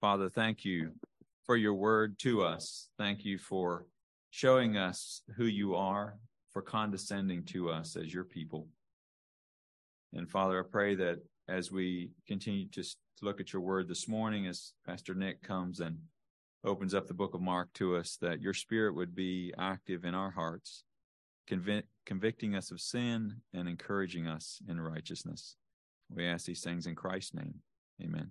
Father, thank you for your word to us. Thank you for showing us who you are, for condescending to us as your people. And Father, I pray that as we continue to look at your word this morning, as Pastor Nick comes and opens up the book of Mark to us, that your spirit would be active in our hearts, convic- convicting us of sin and encouraging us in righteousness. We ask these things in Christ's name. Amen.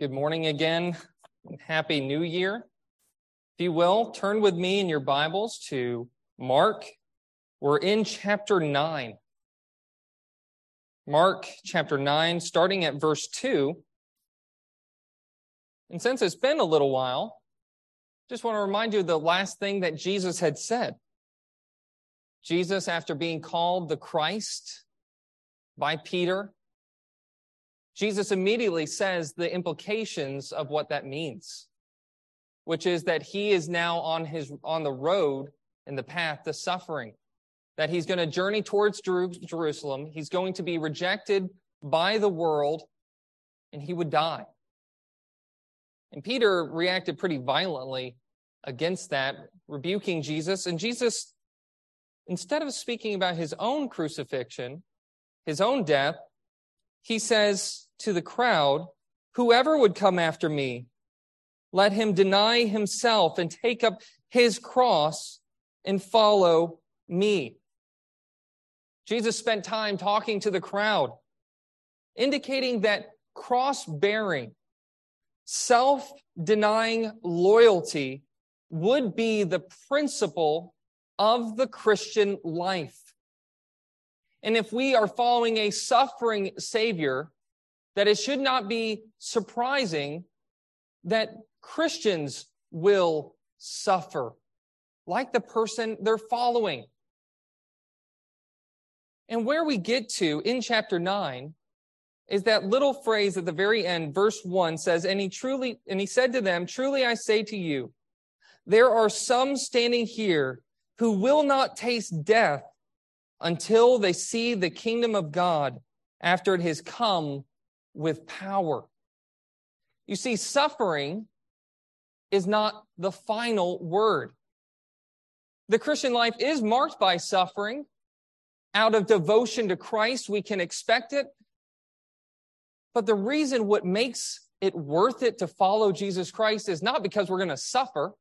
Good morning again. Happy New Year. If you will, turn with me in your Bibles to Mark. We're in chapter 9. Mark chapter 9, starting at verse 2. And since it's been a little while, just want to remind you the last thing that Jesus had said. Jesus, after being called the Christ by Peter, Jesus immediately says the implications of what that means, which is that he is now on his, on the road in the path to suffering, that he's going to journey towards Jerusalem. He's going to be rejected by the world and he would die. And Peter reacted pretty violently against that, rebuking Jesus. And Jesus, instead of speaking about his own crucifixion, his own death, he says to the crowd, Whoever would come after me, let him deny himself and take up his cross and follow me. Jesus spent time talking to the crowd, indicating that cross bearing, self denying loyalty would be the principle of the Christian life. And if we are following a suffering Savior, that it should not be surprising that Christians will suffer like the person they're following. And where we get to in chapter 9 is that little phrase at the very end, verse 1 says, And he truly, and he said to them, Truly I say to you, there are some standing here who will not taste death until they see the kingdom of God after it has come with power. You see, suffering is not the final word. The Christian life is marked by suffering. Out of devotion to Christ, we can expect it. But the reason what makes it worth it to follow Jesus Christ is not because we're going to suffer.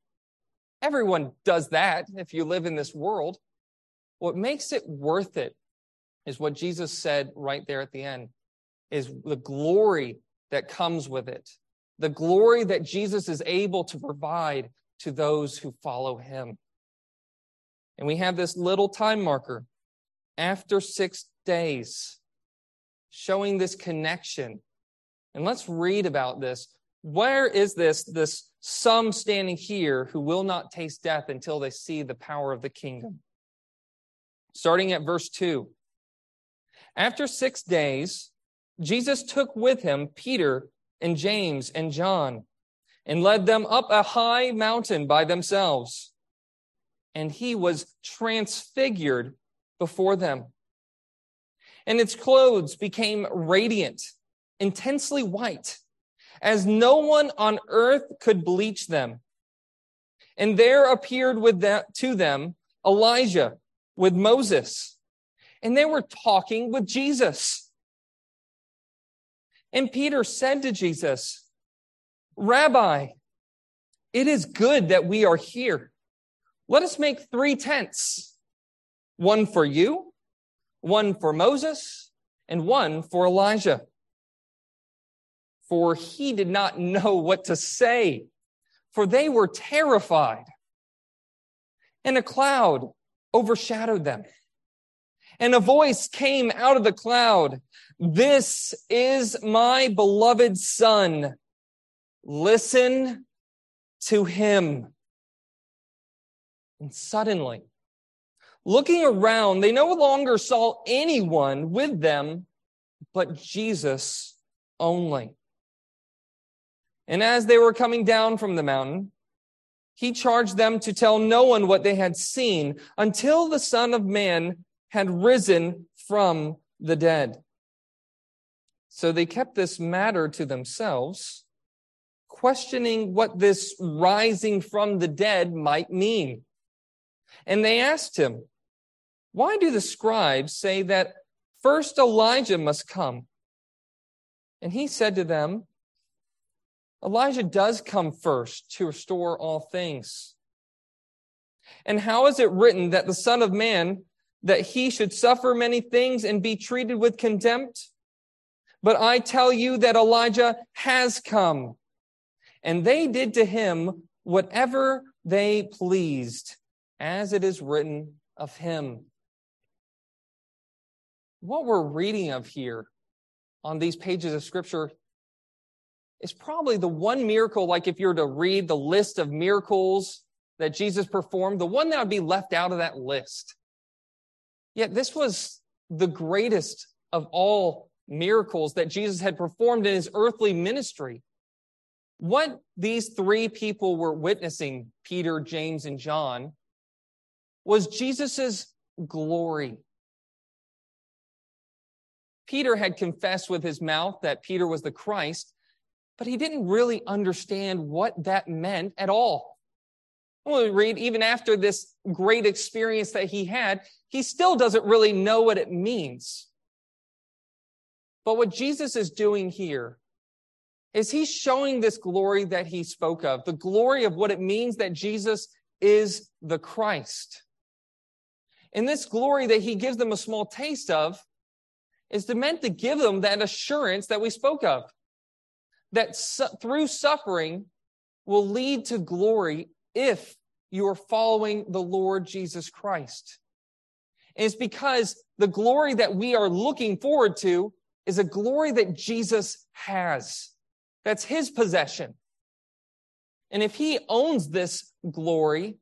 Everyone does that if you live in this world. What makes it worth it is what Jesus said right there at the end is the glory that comes with it. The glory that Jesus is able to provide to those who follow him. And we have this little time marker after six days showing this connection. And let's read about this. Where is this, this some standing here who will not taste death until they see the power of the kingdom? Starting at verse 2. After six days, Jesus took with him Peter and James and John and led them up a high mountain by themselves. And he was transfigured before them. And its clothes became radiant, intensely white, as no one on earth could bleach them. And there appeared with them, to them Elijah with Moses, and they were talking with Jesus. And Peter said to Jesus, Rabbi, it is good that we are here. Let us make three tents one for you, one for Moses, and one for Elijah. For he did not know what to say, for they were terrified. And a cloud overshadowed them. And a voice came out of the cloud. This is my beloved son. Listen to him. And suddenly, looking around, they no longer saw anyone with them but Jesus only. And as they were coming down from the mountain, he charged them to tell no one what they had seen until the Son of Man had risen from the dead. So they kept this matter to themselves, questioning what this rising from the dead might mean. And they asked him, Why do the scribes say that first Elijah must come? And he said to them, Elijah does come first to restore all things. And how is it written that the Son of Man, that he should suffer many things and be treated with contempt? But I tell you that Elijah has come, and they did to him whatever they pleased, as it is written of him. What we're reading of here on these pages of scripture is probably the one miracle, like if you were to read the list of miracles that Jesus performed, the one that would be left out of that list. Yet this was the greatest of all miracles that Jesus had performed in his earthly ministry. What these three people were witnessing, Peter, James, and John, was Jesus's glory. Peter had confessed with his mouth that Peter was the Christ, but he didn't really understand what that meant at all. When we read, even after this great experience that he had, he still doesn't really know what it means. But what Jesus is doing here is he's showing this glory that he spoke of, the glory of what it means that Jesus is the Christ. And this glory that he gives them a small taste of is meant to give them that assurance that we spoke of that su- through suffering will lead to glory if you are following the Lord Jesus Christ. And it's because the glory that we are looking forward to is a glory that Jesus has. That's his possession. And if he owns this glory,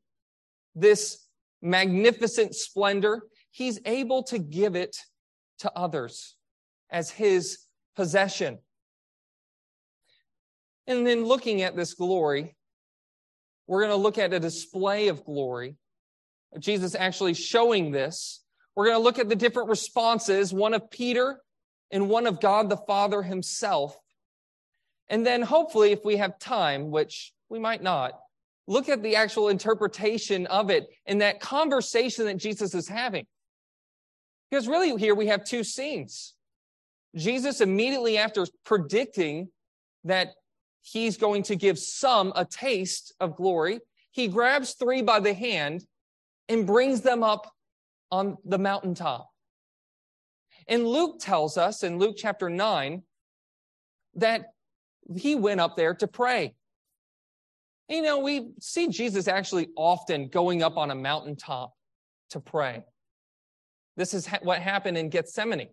this magnificent splendor, he's able to give it to others as his possession. And then looking at this glory, we're going to look at a display of glory. Jesus actually showing this. We're going to look at the different responses, one of Peter and one of God the Father himself. And then hopefully, if we have time, which we might not, look at the actual interpretation of it in that conversation that Jesus is having. Because really here we have two scenes. Jesus immediately after predicting that he's going to give some a taste of glory. He grabs three by the hand and brings them up on the mountaintop. And Luke tells us in Luke chapter 9 that he went up there to pray. You know, we see Jesus actually often going up on a mountaintop to pray. This is ha- what happened in Gethsemane.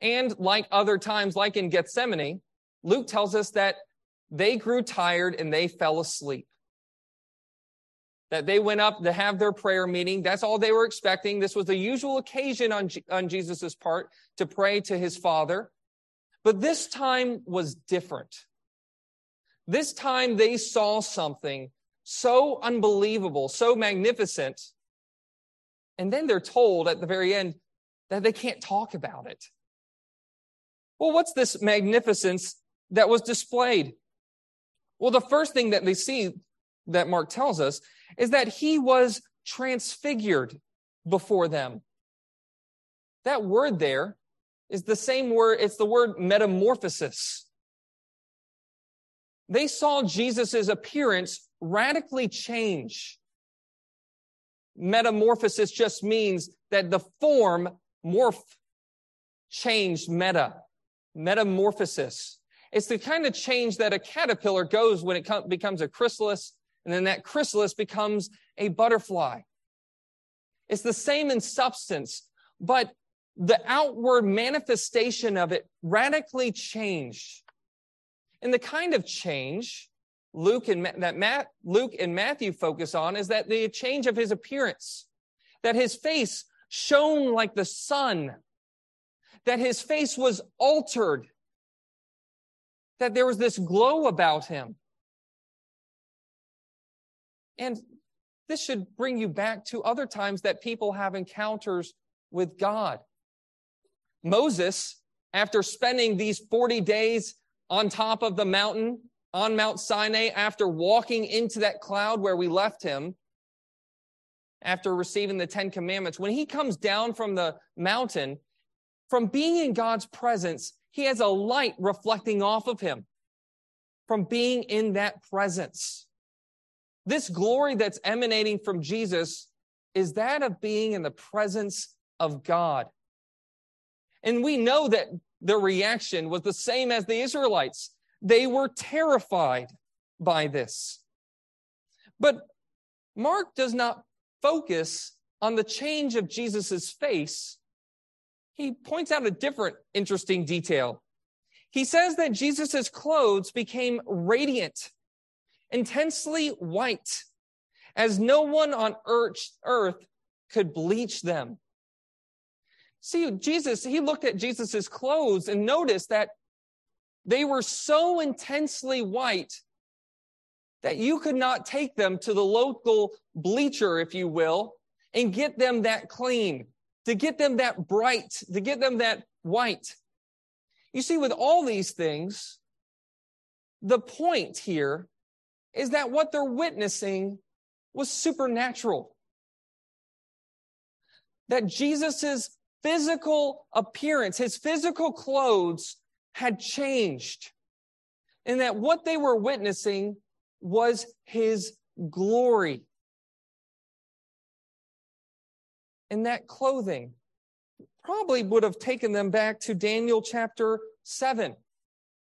And like other times, like in Gethsemane, Luke tells us that they grew tired and they fell asleep. That they went up to have their prayer meeting. That's all they were expecting. This was the usual occasion on, on Jesus' part to pray to his father. But this time was different. This time they saw something so unbelievable, so magnificent. And then they're told at the very end that they can't talk about it. Well, what's this magnificence that was displayed? Well, the first thing that they see that Mark tells us is that he was transfigured before them. That word there is the same word, it's the word metamorphosis. They saw Jesus' appearance radically change. Metamorphosis just means that the form morph changed meta, metamorphosis. It's the kind of change that a caterpillar goes when it becomes a chrysalis, and then that chrysalis becomes a butterfly. It's the same in substance, but the outward manifestation of it radically changed. And the kind of change Luke and that Matt, Luke and Matthew focus on is that the change of his appearance, that his face shone like the sun, that his face was altered that there was this glow about him. And this should bring you back to other times that people have encounters with God. Moses, after spending these 40 days on top of the mountain, on Mount Sinai, after walking into that cloud where we left him, after receiving the Ten Commandments, when he comes down from the mountain, from being in God's presence, he has a light reflecting off of him from being in that presence. This glory that's emanating from Jesus is that of being in the presence of God. And we know that the reaction was the same as the Israelites. They were terrified by this. But Mark does not focus on the change of Jesus' face. He points out a different interesting detail. He says that Jesus' clothes became radiant, intensely white, as no one on earth could bleach them. See, Jesus, he looked at Jesus' clothes and noticed that they were so intensely white that you could not take them to the local bleacher, if you will, and get them that clean, to get them that bright, to get them that white. You see, with all these things, the point here is that what they're witnessing was supernatural. That Jesus's physical appearance, his physical clothes had changed. And that what they were witnessing was his glory. And that clothing probably would have taken them back to Daniel chapter 7,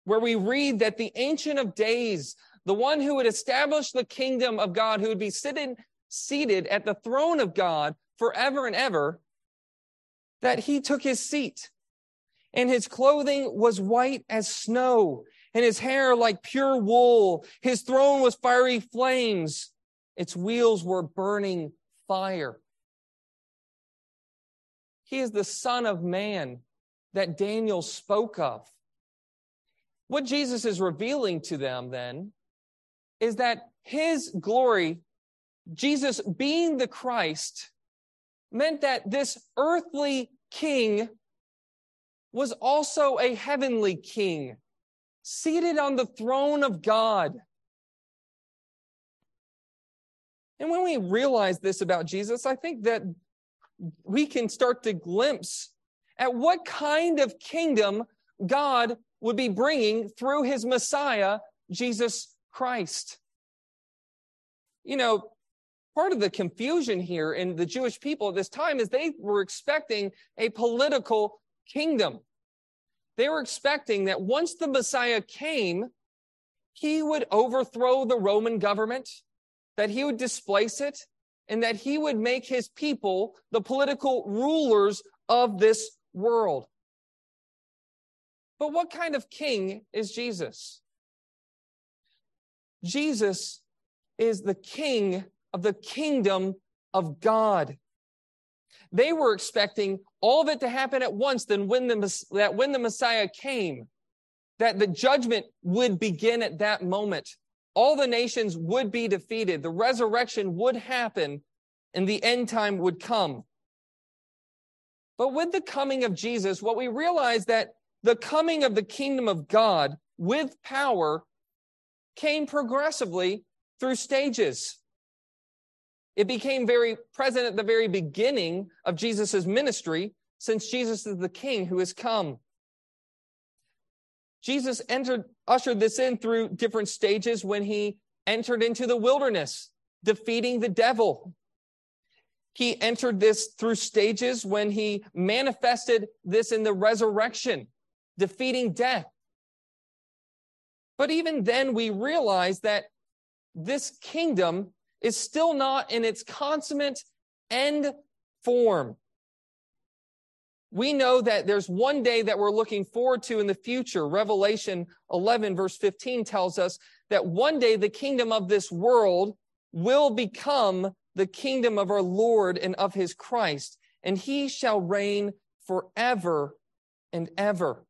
where we read that the Ancient of Days, the one who would establish the kingdom of God, who would be sitting, seated at the throne of God forever and ever, that he took his seat. And his clothing was white as snow, and his hair like pure wool. His throne was fiery flames. Its wheels were burning fire. He is the Son of Man that Daniel spoke of. What Jesus is revealing to them then is that his glory, Jesus being the Christ, meant that this earthly king was also a heavenly king, seated on the throne of God. And when we realize this about Jesus, I think that we can start to glimpse at what kind of kingdom God would be bringing through his Messiah, Jesus Christ. You know, part of the confusion here in the Jewish people at this time is they were expecting a political kingdom. They were expecting that once the Messiah came, he would overthrow the Roman government, that he would displace it, and that he would make his people the political rulers of this world. But what kind of king is Jesus? Jesus is the king of the kingdom of God. They were expecting all of it to happen at once, then when the, that when the Messiah came, that the judgment would begin at that moment. All the nations would be defeated. The resurrection would happen and the end time would come. But with the coming of Jesus, what we realize that the coming of the kingdom of God with power came progressively through stages. It became very present at the very beginning of Jesus' ministry, since Jesus is the king who has come. Jesus entered, ushered this in through different stages when he entered into the wilderness, defeating the devil. He entered this through stages when he manifested this in the resurrection, defeating death. But even then, we realize that this kingdom is still not in its consummate end form. We know that there's one day that we're looking forward to in the future. Revelation 11, verse 15 tells us that one day the kingdom of this world will become the kingdom of our Lord and of his Christ, and he shall reign forever and ever.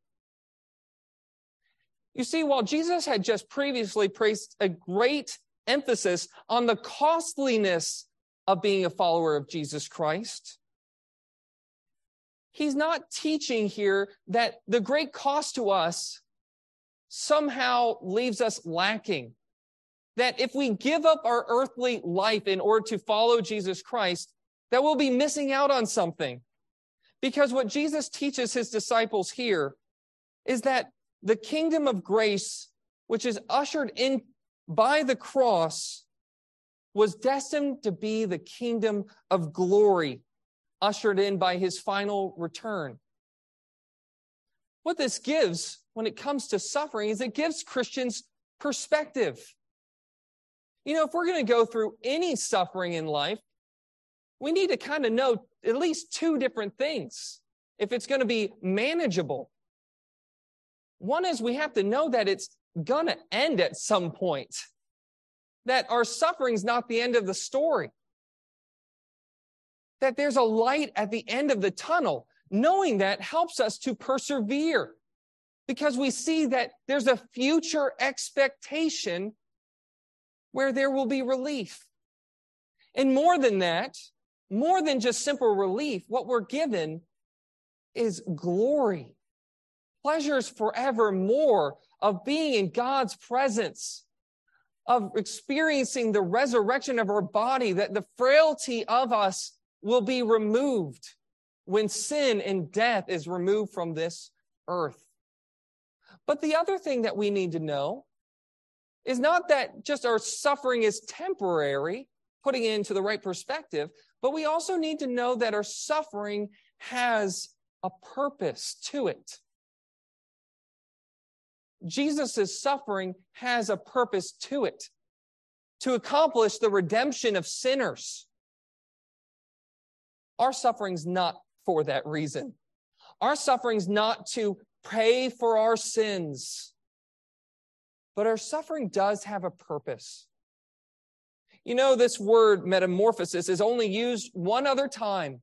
You see, while Jesus had just previously placed a great emphasis on the costliness of being a follower of Jesus Christ, he's not teaching here that the great cost to us somehow leaves us lacking. That if we give up our earthly life in order to follow Jesus Christ, that we'll be missing out on something. Because what Jesus teaches his disciples here is that the kingdom of grace, which is ushered in by the cross, was destined to be the kingdom of glory, ushered in by his final return. What this gives when it comes to suffering is it gives Christians perspective. You know, if we're going to go through any suffering in life, we need to kind of know at least two different things if it's going to be manageable. One is we have to know that it's going to end at some point, that our suffering is not the end of the story, that there's a light at the end of the tunnel. Knowing that helps us to persevere because we see that there's a future expectation where there will be relief. And more than that, more than just simple relief, what we're given is glory, pleasures forevermore of being in God's presence, of experiencing the resurrection of our body, that the frailty of us will be removed when sin and death is removed from this earth. But the other thing that we need to know is not that just our suffering is temporary, putting it into the right perspective, but we also need to know that our suffering has a purpose to it. Jesus' suffering has a purpose to it to accomplish the redemption of sinners. Our suffering's not for that reason. Our suffering's not to pay for our sins. But our suffering does have a purpose. You know, this word metamorphosis is only used one other time,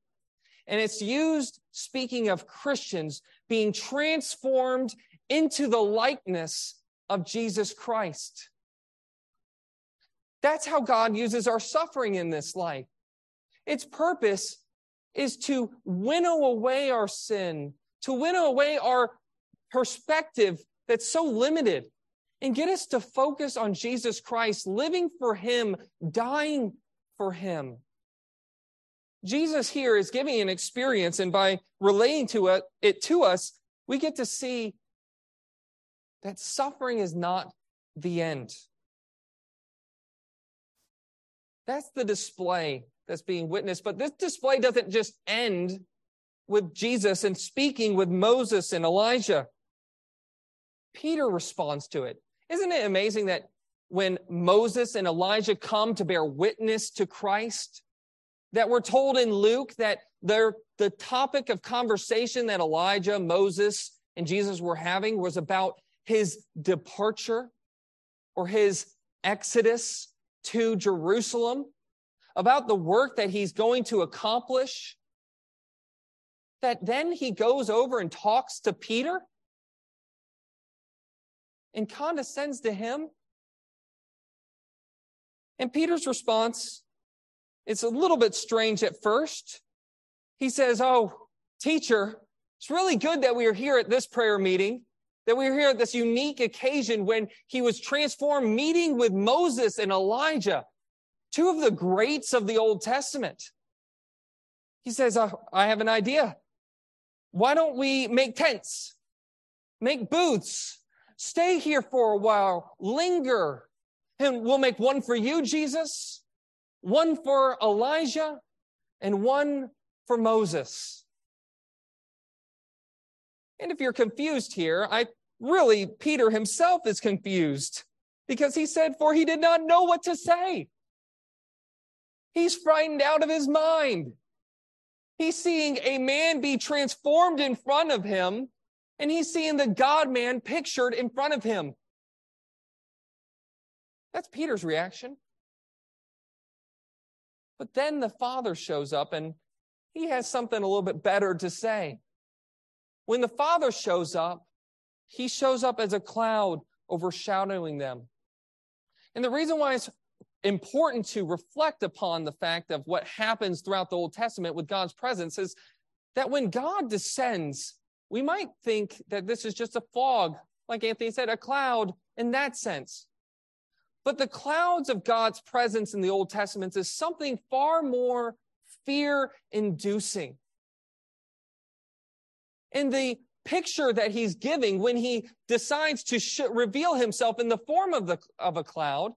and it's used speaking of Christians being transformed into the likeness of Jesus Christ. That's how God uses our suffering in this life. Its purpose is to winnow away our sin, to winnow away our perspective that's so limited and get us to focus on Jesus Christ, living for Him, dying for Him. Jesus here is giving an experience, and by relating to it, it to us, we get to see that suffering is not the end. That's the display that's being witnessed. But this display doesn't just end with Jesus and speaking with Moses and Elijah. Peter responds to it. Isn't it amazing that when Moses and Elijah come to bear witness to Christ, that we're told in Luke that the topic of conversation that Elijah, Moses, and Jesus were having was about his departure or his exodus to Jerusalem, about the work that he's going to accomplish. That then he goes over and talks to Peter and condescends to him. And Peter's response, it's a little bit strange at first. He says, Oh, teacher, it's really good that we are here at this prayer meeting, that we are here at this unique occasion when he was transformed, meeting with Moses and Elijah, two of the greats of the Old Testament. He says, oh, I have an idea. Why don't we make tents, make booths, Stay here for a while, linger. And we'll make one for you, Jesus, one for Elijah, and one for Moses. And if you're confused here, I really, Peter himself is confused because he said, For he did not know what to say. He's frightened out of his mind. He's seeing a man be transformed in front of him and he's seeing the God man pictured in front of him. That's Peter's reaction. But then the father shows up and he has something a little bit better to say. When the father shows up, he shows up as a cloud overshadowing them. And the reason why it's important to reflect upon the fact of what happens throughout the Old Testament with God's presence is that when God descends, we might think that this is just a fog, like Anthony said, a cloud in that sense. But the clouds of God's presence in the Old Testament is something far more fear inducing. In the picture that he's giving when he decides to sh- reveal himself in the form of, the, of a cloud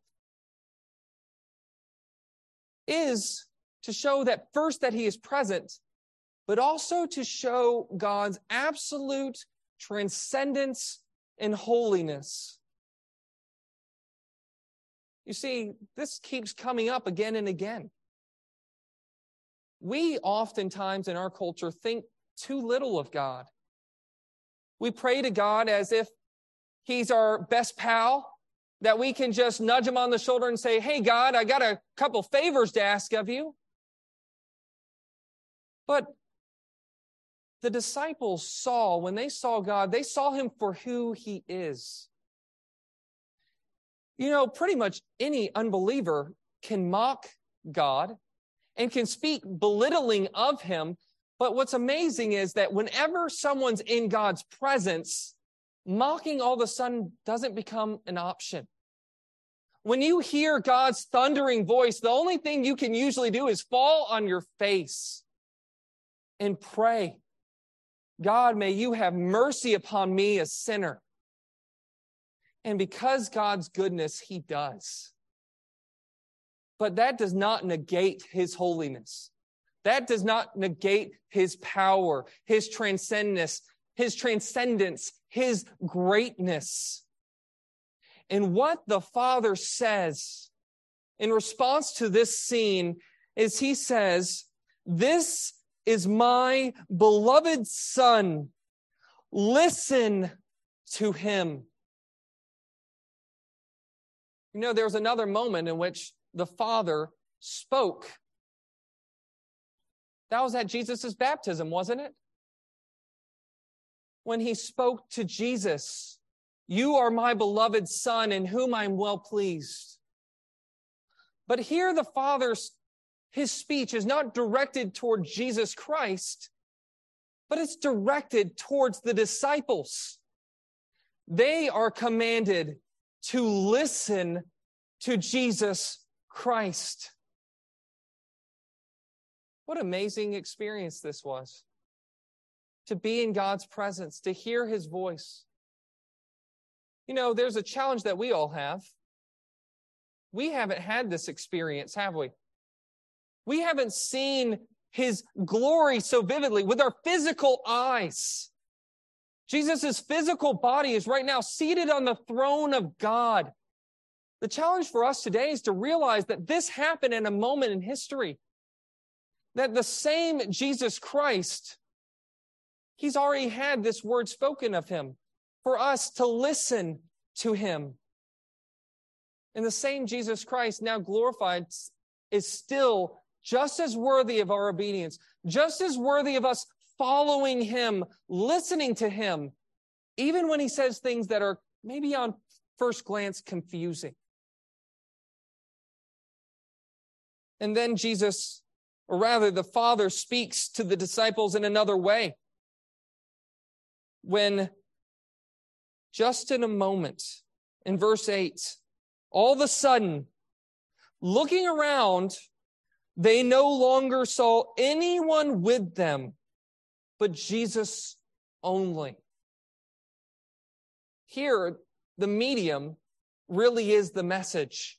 is to show that first that he is present, but also to show God's absolute transcendence and holiness. You see, this keeps coming up again and again. We oftentimes in our culture think too little of God. We pray to God as if He's our best pal, that we can just nudge Him on the shoulder and say, Hey, God, I got a couple favors to ask of you. But the disciples saw, when they saw God, they saw Him for who He is. You know, pretty much any unbeliever can mock God and can speak belittling of Him but what's amazing is that whenever someone's in God's presence, mocking all of a sudden doesn't become an option. When you hear God's thundering voice, the only thing you can usually do is fall on your face and pray. God, may you have mercy upon me, a sinner. And because God's goodness, he does. But that does not negate his holiness. That does not negate his power, his transcendence, his transcendence, his greatness. And what the Father says in response to this scene is he says, This is my beloved Son. Listen to him. You know, there was another moment in which the Father spoke that was at Jesus' baptism, wasn't it? When he spoke to Jesus, You are my beloved Son, in whom I'm well pleased. But here the Father's his speech is not directed toward Jesus Christ, but it's directed towards the disciples. They are commanded to listen to Jesus Christ. What amazing experience this was to be in God's presence, to hear his voice. You know, there's a challenge that we all have. We haven't had this experience, have we? We haven't seen his glory so vividly with our physical eyes. Jesus' physical body is right now seated on the throne of God. The challenge for us today is to realize that this happened in a moment in history that the same Jesus Christ, he's already had this word spoken of him for us to listen to him. And the same Jesus Christ, now glorified, is still just as worthy of our obedience, just as worthy of us following him, listening to him, even when he says things that are maybe on first glance confusing. And then Jesus or rather, the Father speaks to the disciples in another way. When just in a moment, in verse 8, all of a sudden, looking around, they no longer saw anyone with them but Jesus only. Here, the medium really is the message.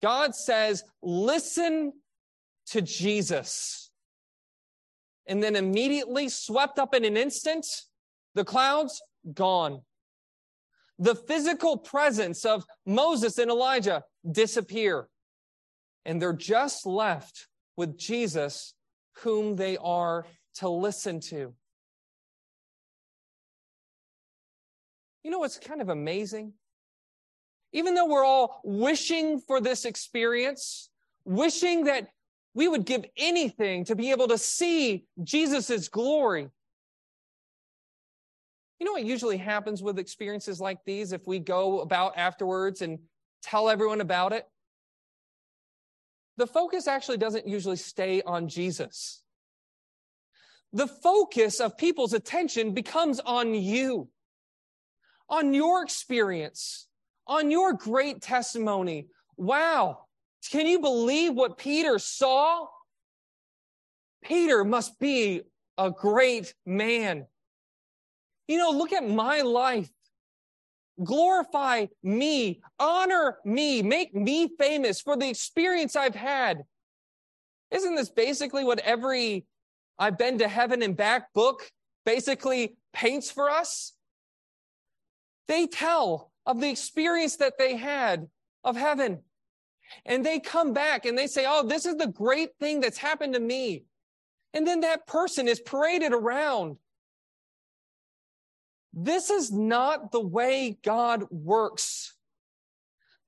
God says, listen to Jesus. And then immediately swept up in an instant, the clouds gone. The physical presence of Moses and Elijah disappear. And they're just left with Jesus, whom they are to listen to. You know what's kind of amazing? Even though we're all wishing for this experience, wishing that we would give anything to be able to see Jesus' glory. You know what usually happens with experiences like these if we go about afterwards and tell everyone about it? The focus actually doesn't usually stay on Jesus. the focus of people's attention becomes on you, on your experience, on your great testimony. Wow. Can you believe what Peter saw? Peter must be a great man. You know, look at my life. Glorify me, honor me, make me famous for the experience I've had. Isn't this basically what every I've been to heaven and back book basically paints for us? They tell of the experience that they had of heaven. And they come back and they say, Oh, this is the great thing that's happened to me. And then that person is paraded around. This is not the way God works.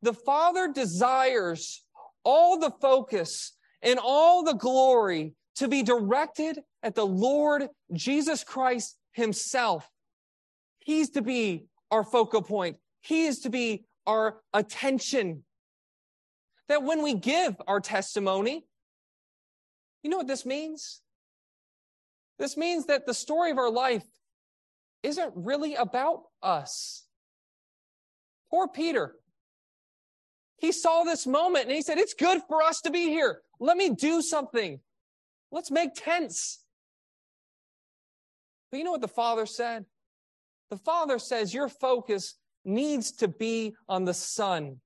The Father desires all the focus and all the glory to be directed at the Lord Jesus Christ himself. He's to be our focal point. He is to be our attention. That when we give our testimony, you know what this means? This means that the story of our life isn't really about us. Poor Peter. He saw this moment and he said, It's good for us to be here. Let me do something. Let's make tents. But you know what the Father said? The Father says your focus needs to be on the Son.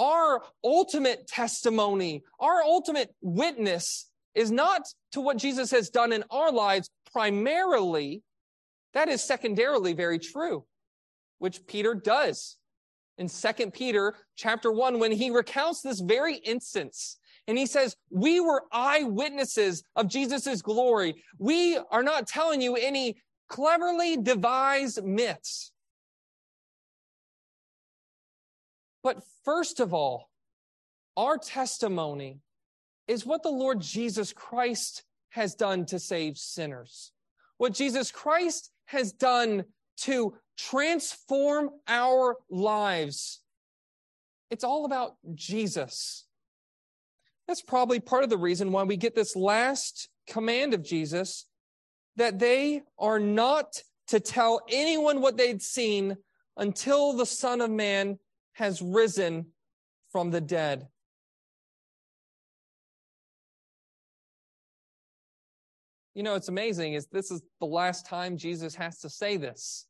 Our ultimate testimony, our ultimate witness is not to what Jesus has done in our lives primarily. That is secondarily very true, which Peter does in Second Peter chapter 1 when he recounts this very instance. And he says, We were eyewitnesses of Jesus' glory. We are not telling you any cleverly devised myths. First of all, our testimony is what the Lord Jesus Christ has done to save sinners. What Jesus Christ has done to transform our lives. It's all about Jesus. That's probably part of the reason why we get this last command of Jesus that they are not to tell anyone what they'd seen until the Son of Man has risen from the dead. You know, it's amazing is this is the last time Jesus has to say this.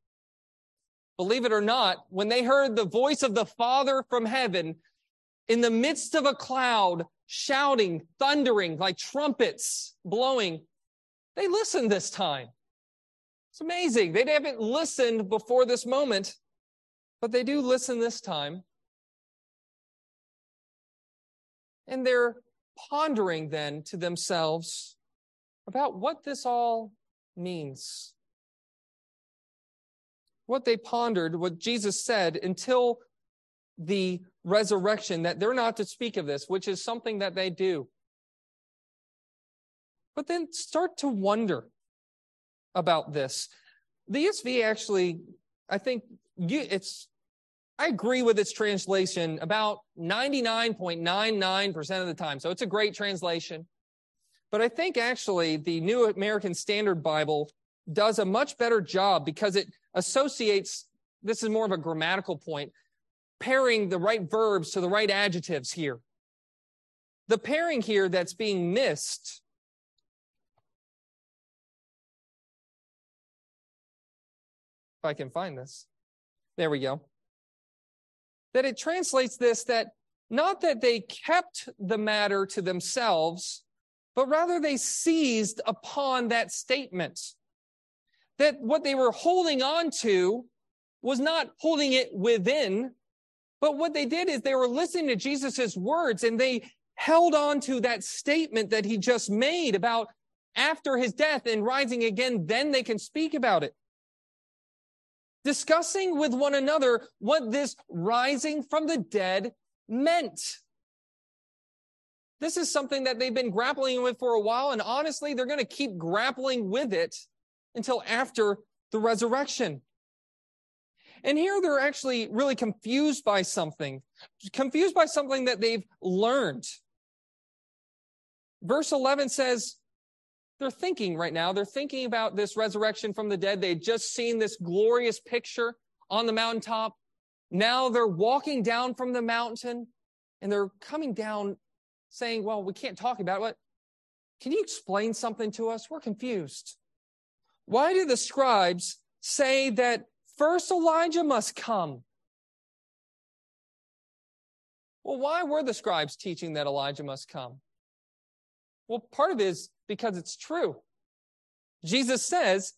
Believe it or not, when they heard the voice of the Father from heaven in the midst of a cloud, shouting, thundering like trumpets blowing, they listened this time. It's amazing. They haven't listened before this moment, but they do listen this time. And they're pondering then to themselves about what this all means. What they pondered, what Jesus said until the resurrection, that they're not to speak of this, which is something that they do. But then start to wonder about this. The ESV actually, I think you, it's, I agree with its translation about 99.99% of the time. So it's a great translation. But I think actually the New American Standard Bible does a much better job because it associates, this is more of a grammatical point, pairing the right verbs to the right adjectives here. The pairing here that's being missed if I can find this. There we go. That it translates this that not that they kept the matter to themselves, but rather they seized upon that statement. That what they were holding on to was not holding it within, but what they did is they were listening to Jesus' words and they held on to that statement that he just made about after his death and rising again, then they can speak about it. Discussing with one another what this rising from the dead meant. This is something that they've been grappling with for a while, and honestly, they're going to keep grappling with it until after the resurrection. And here they're actually really confused by something, confused by something that they've learned. Verse 11 says, they're thinking right now. They're thinking about this resurrection from the dead. They'd just seen this glorious picture on the mountaintop. Now they're walking down from the mountain and they're coming down saying, well, we can't talk about it. Can you explain something to us? We're confused. Why do the scribes say that first Elijah must come? Well, why were the scribes teaching that Elijah must come? Well, part of it is because it's true. Jesus says,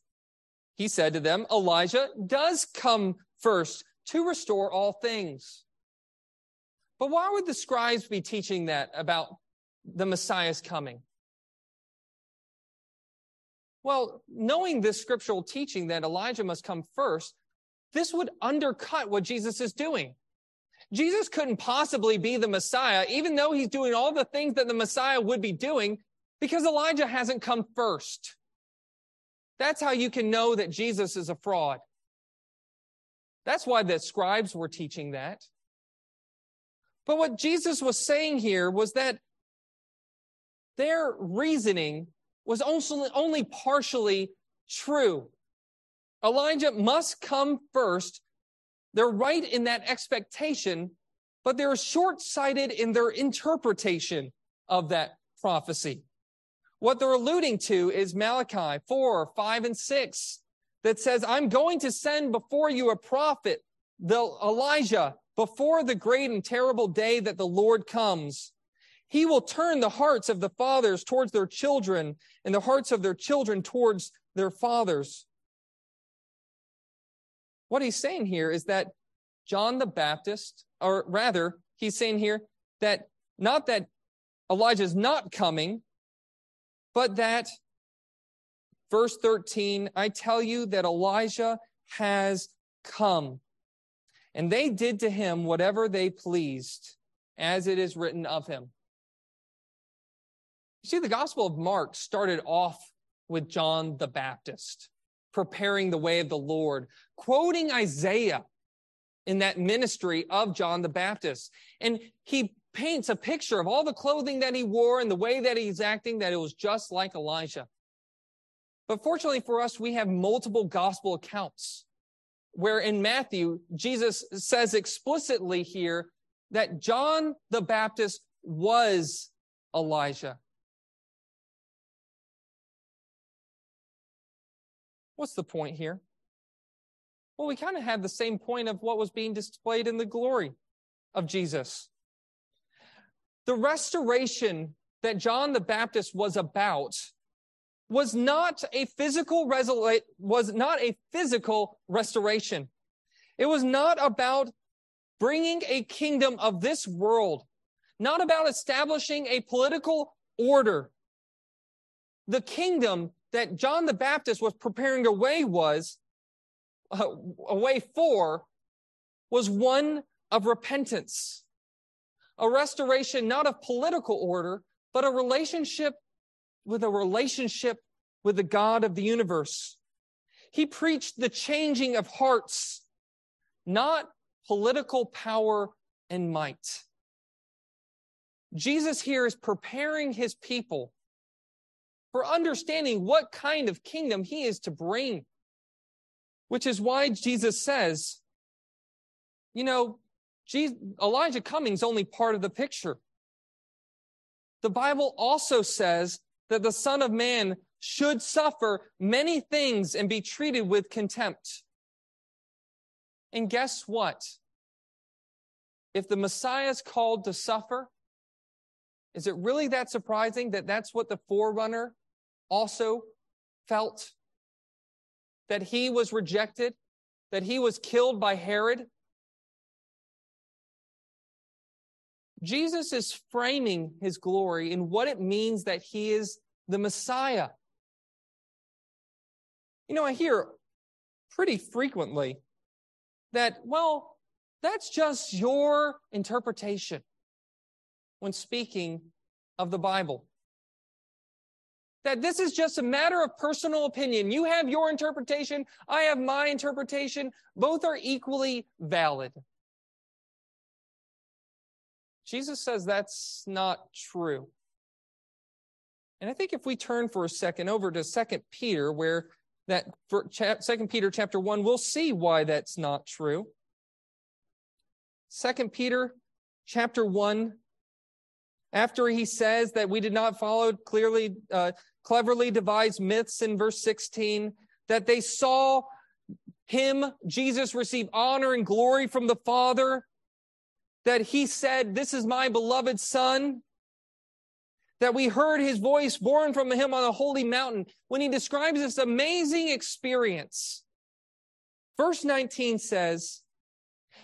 he said to them, Elijah does come first to restore all things. But why would the scribes be teaching that about the Messiah's coming? Well, knowing this scriptural teaching that Elijah must come first, this would undercut what Jesus is doing. Jesus couldn't possibly be the Messiah, even though he's doing all the things that the Messiah would be doing, because Elijah hasn't come first. That's how you can know that Jesus is a fraud. That's why the scribes were teaching that. But what Jesus was saying here was that their reasoning was only, only partially true. Elijah must come first. They're right in that expectation, but they're short sighted in their interpretation of that prophecy. What they're alluding to is Malachi 4, 5, and 6 that says, I'm going to send before you a prophet, the Elijah, before the great and terrible day that the Lord comes. He will turn the hearts of the fathers towards their children and the hearts of their children towards their fathers. What he's saying here is that John the Baptist, or rather, he's saying here that not that Elijah is not coming, but that verse 13, I tell you that Elijah has come. And they did to him whatever they pleased, as it is written of him. You see, the Gospel of Mark started off with John the Baptist, preparing the way of the Lord, quoting Isaiah in that ministry of John the Baptist. And he paints a picture of all the clothing that he wore and the way that he's acting, that it was just like Elijah. But fortunately for us, we have multiple gospel accounts where in Matthew, Jesus says explicitly here that John the Baptist was Elijah. What's the point here? Well, we kind of have the same point of what was being displayed in the glory of Jesus. The restoration that John the Baptist was about was not a physical resol- was not a physical restoration. It was not about bringing a kingdom of this world, not about establishing a political order. The kingdom that John the Baptist was preparing a way was uh, a way for was one of repentance, a restoration not of political order, but a relationship with a relationship with the God of the universe. He preached the changing of hearts, not political power and might. Jesus here is preparing his people for understanding what kind of kingdom he is to bring, which is why Jesus says, you know, Elijah coming is only part of the picture. The Bible also says that the Son of Man should suffer many things and be treated with contempt. And guess what? If the Messiah is called to suffer, is it really that surprising that that's what the forerunner also felt? That he was rejected, that he was killed by Herod, Jesus is framing his glory in what it means that he is the Messiah. You know, I hear pretty frequently that, well, that's just your interpretation when speaking of the Bible. That this is just a matter of personal opinion. You have your interpretation. I have my interpretation. Both are equally valid. Jesus says that's not true. And I think if we turn for a second over to Second Peter, where that Second Peter chapter one, we'll see why that's not true. Second Peter chapter one, after he says that we did not follow clearly, uh, cleverly devised myths in verse 16, that they saw him, Jesus, receive honor and glory from the Father, that he said, This is my beloved Son, that we heard his voice borne from him on a holy mountain. When he describes this amazing experience, verse 19 says,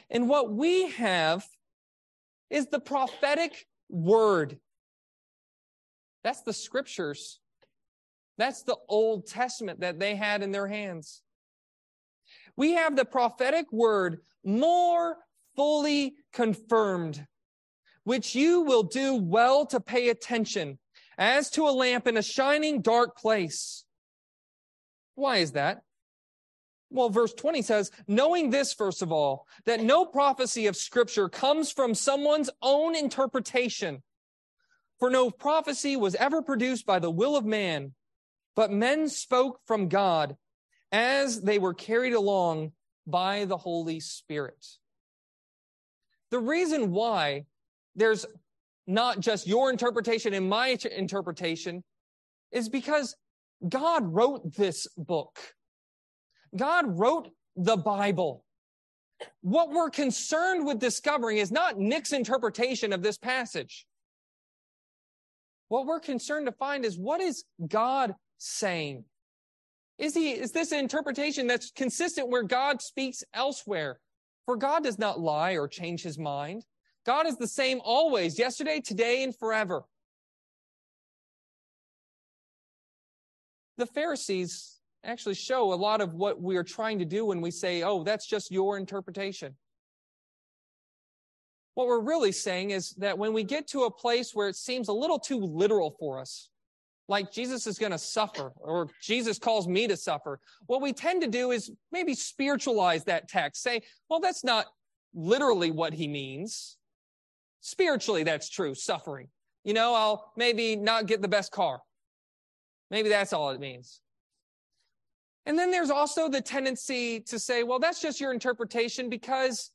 And what we have is the prophetic word. That's the scriptures. That's the Old Testament that they had in their hands. We have the prophetic word more fully confirmed, which you will do well to pay attention as to a lamp in a shining dark place. Why is that? Well, verse 20 says, knowing this, first of all, that no prophecy of scripture comes from someone's own interpretation. For no prophecy was ever produced by the will of man, but men spoke from God as they were carried along by the Holy Spirit. The reason why there's not just your interpretation and my interpretation is because God wrote this book. God wrote the Bible. What we're concerned with discovering is not Nick's interpretation of this passage. What we're concerned to find is what is God saying? Is he, is this an interpretation that's consistent where God speaks elsewhere? For God does not lie or change his mind. God is the same always, yesterday, today, and forever. The Pharisees actually show a lot of what we are trying to do when we say, oh, that's just your interpretation. What we're really saying is that when we get to a place where it seems a little too literal for us, like Jesus is going to suffer or Jesus calls me to suffer, what we tend to do is maybe spiritualize that text, say, well, that's not literally what he means. Spiritually, that's true, suffering. You know, I'll maybe not get the best car. Maybe that's all it means. And then there's also the tendency to say, well, that's just your interpretation because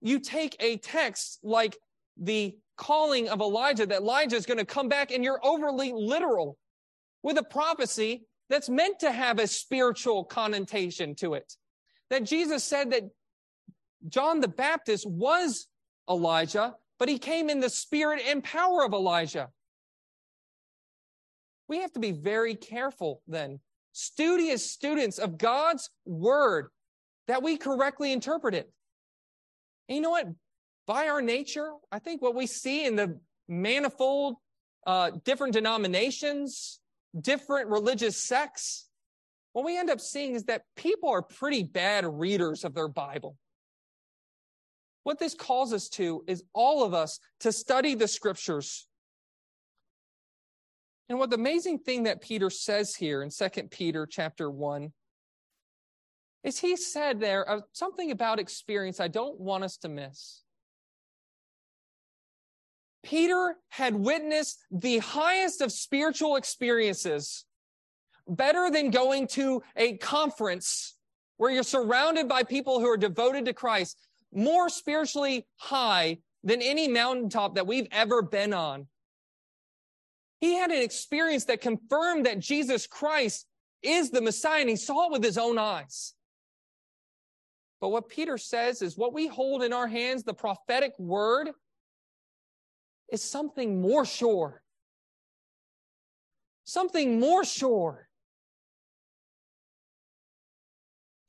you take a text like the calling of Elijah, that Elijah is going to come back, and you're overly literal with a prophecy that's meant to have a spiritual connotation to it. That Jesus said that John the Baptist was Elijah, but he came in the spirit and power of Elijah. We have to be very careful then studious students of God's word that we correctly interpret it. And you know what? By our nature, I think what we see in the manifold uh, different denominations, different religious sects, what we end up seeing is that people are pretty bad readers of their Bible. What this calls us to is all of us to study the scriptures and what the amazing thing that Peter says here in Second Peter chapter 1 is he said there uh, something about experience I don't want us to miss. Peter had witnessed the highest of spiritual experiences, better than going to a conference where you're surrounded by people who are devoted to Christ, more spiritually high than any mountaintop that we've ever been on. He had an experience that confirmed that Jesus Christ is the Messiah, and he saw it with his own eyes. But what Peter says is what we hold in our hands, the prophetic word, is something more sure. Something more sure.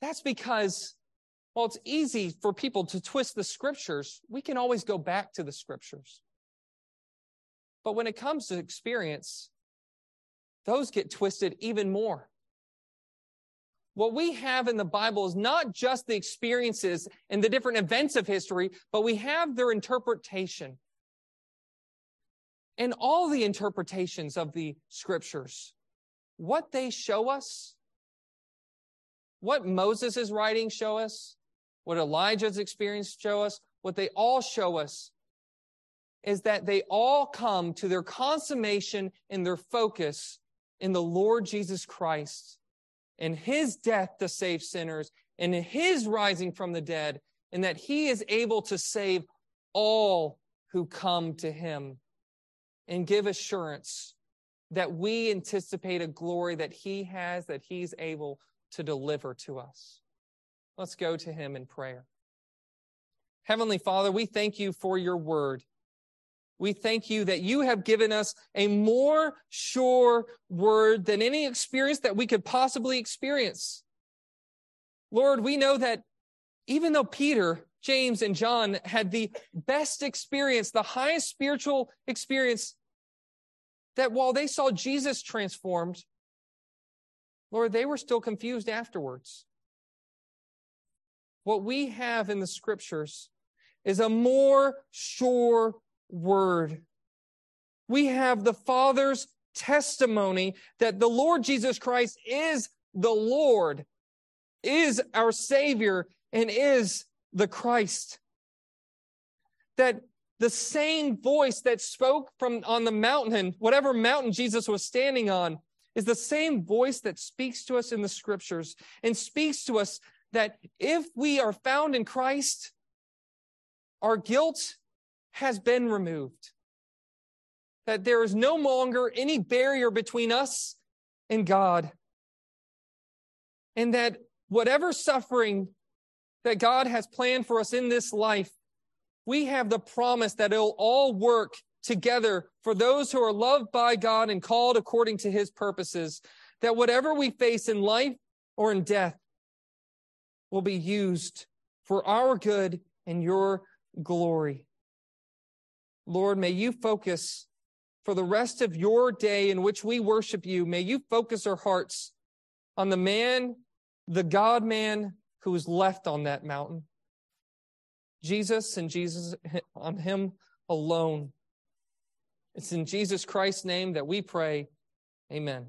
That's because, well, it's easy for people to twist the scriptures. We can always go back to the scriptures. But when it comes to experience, those get twisted even more. What we have in the Bible is not just the experiences and the different events of history, but we have their interpretation. And all the interpretations of the scriptures, what they show us, what Moses' writings show us, what Elijah's experience show us, what they all show us is that they all come to their consummation and their focus in the Lord Jesus Christ and his death to save sinners and his rising from the dead, and that he is able to save all who come to him and give assurance that we anticipate a glory that he has, that he's able to deliver to us. Let's go to him in prayer. Heavenly Father, we thank you for your word. We thank you that you have given us a more sure word than any experience that we could possibly experience. Lord, we know that even though Peter, James, and John had the best experience, the highest spiritual experience, that while they saw Jesus transformed, Lord, they were still confused afterwards. What we have in the scriptures is a more sure word. We have the Father's testimony that the Lord Jesus Christ is the Lord, is our Savior, and is the Christ. That the same voice that spoke from on the mountain, whatever mountain Jesus was standing on, is the same voice that speaks to us in the scriptures and speaks to us that if we are found in Christ, our guilt has been removed. That there is no longer any barrier between us and God. And that whatever suffering that God has planned for us in this life, we have the promise that it'll all work together for those who are loved by God and called according to his purposes. That whatever we face in life or in death will be used for our good and your glory. Lord, may you focus for the rest of your day in which we worship you. May you focus our hearts on the man, the God man who is left on that mountain. Jesus and Jesus on him alone. It's in Jesus Christ's name that we pray. Amen.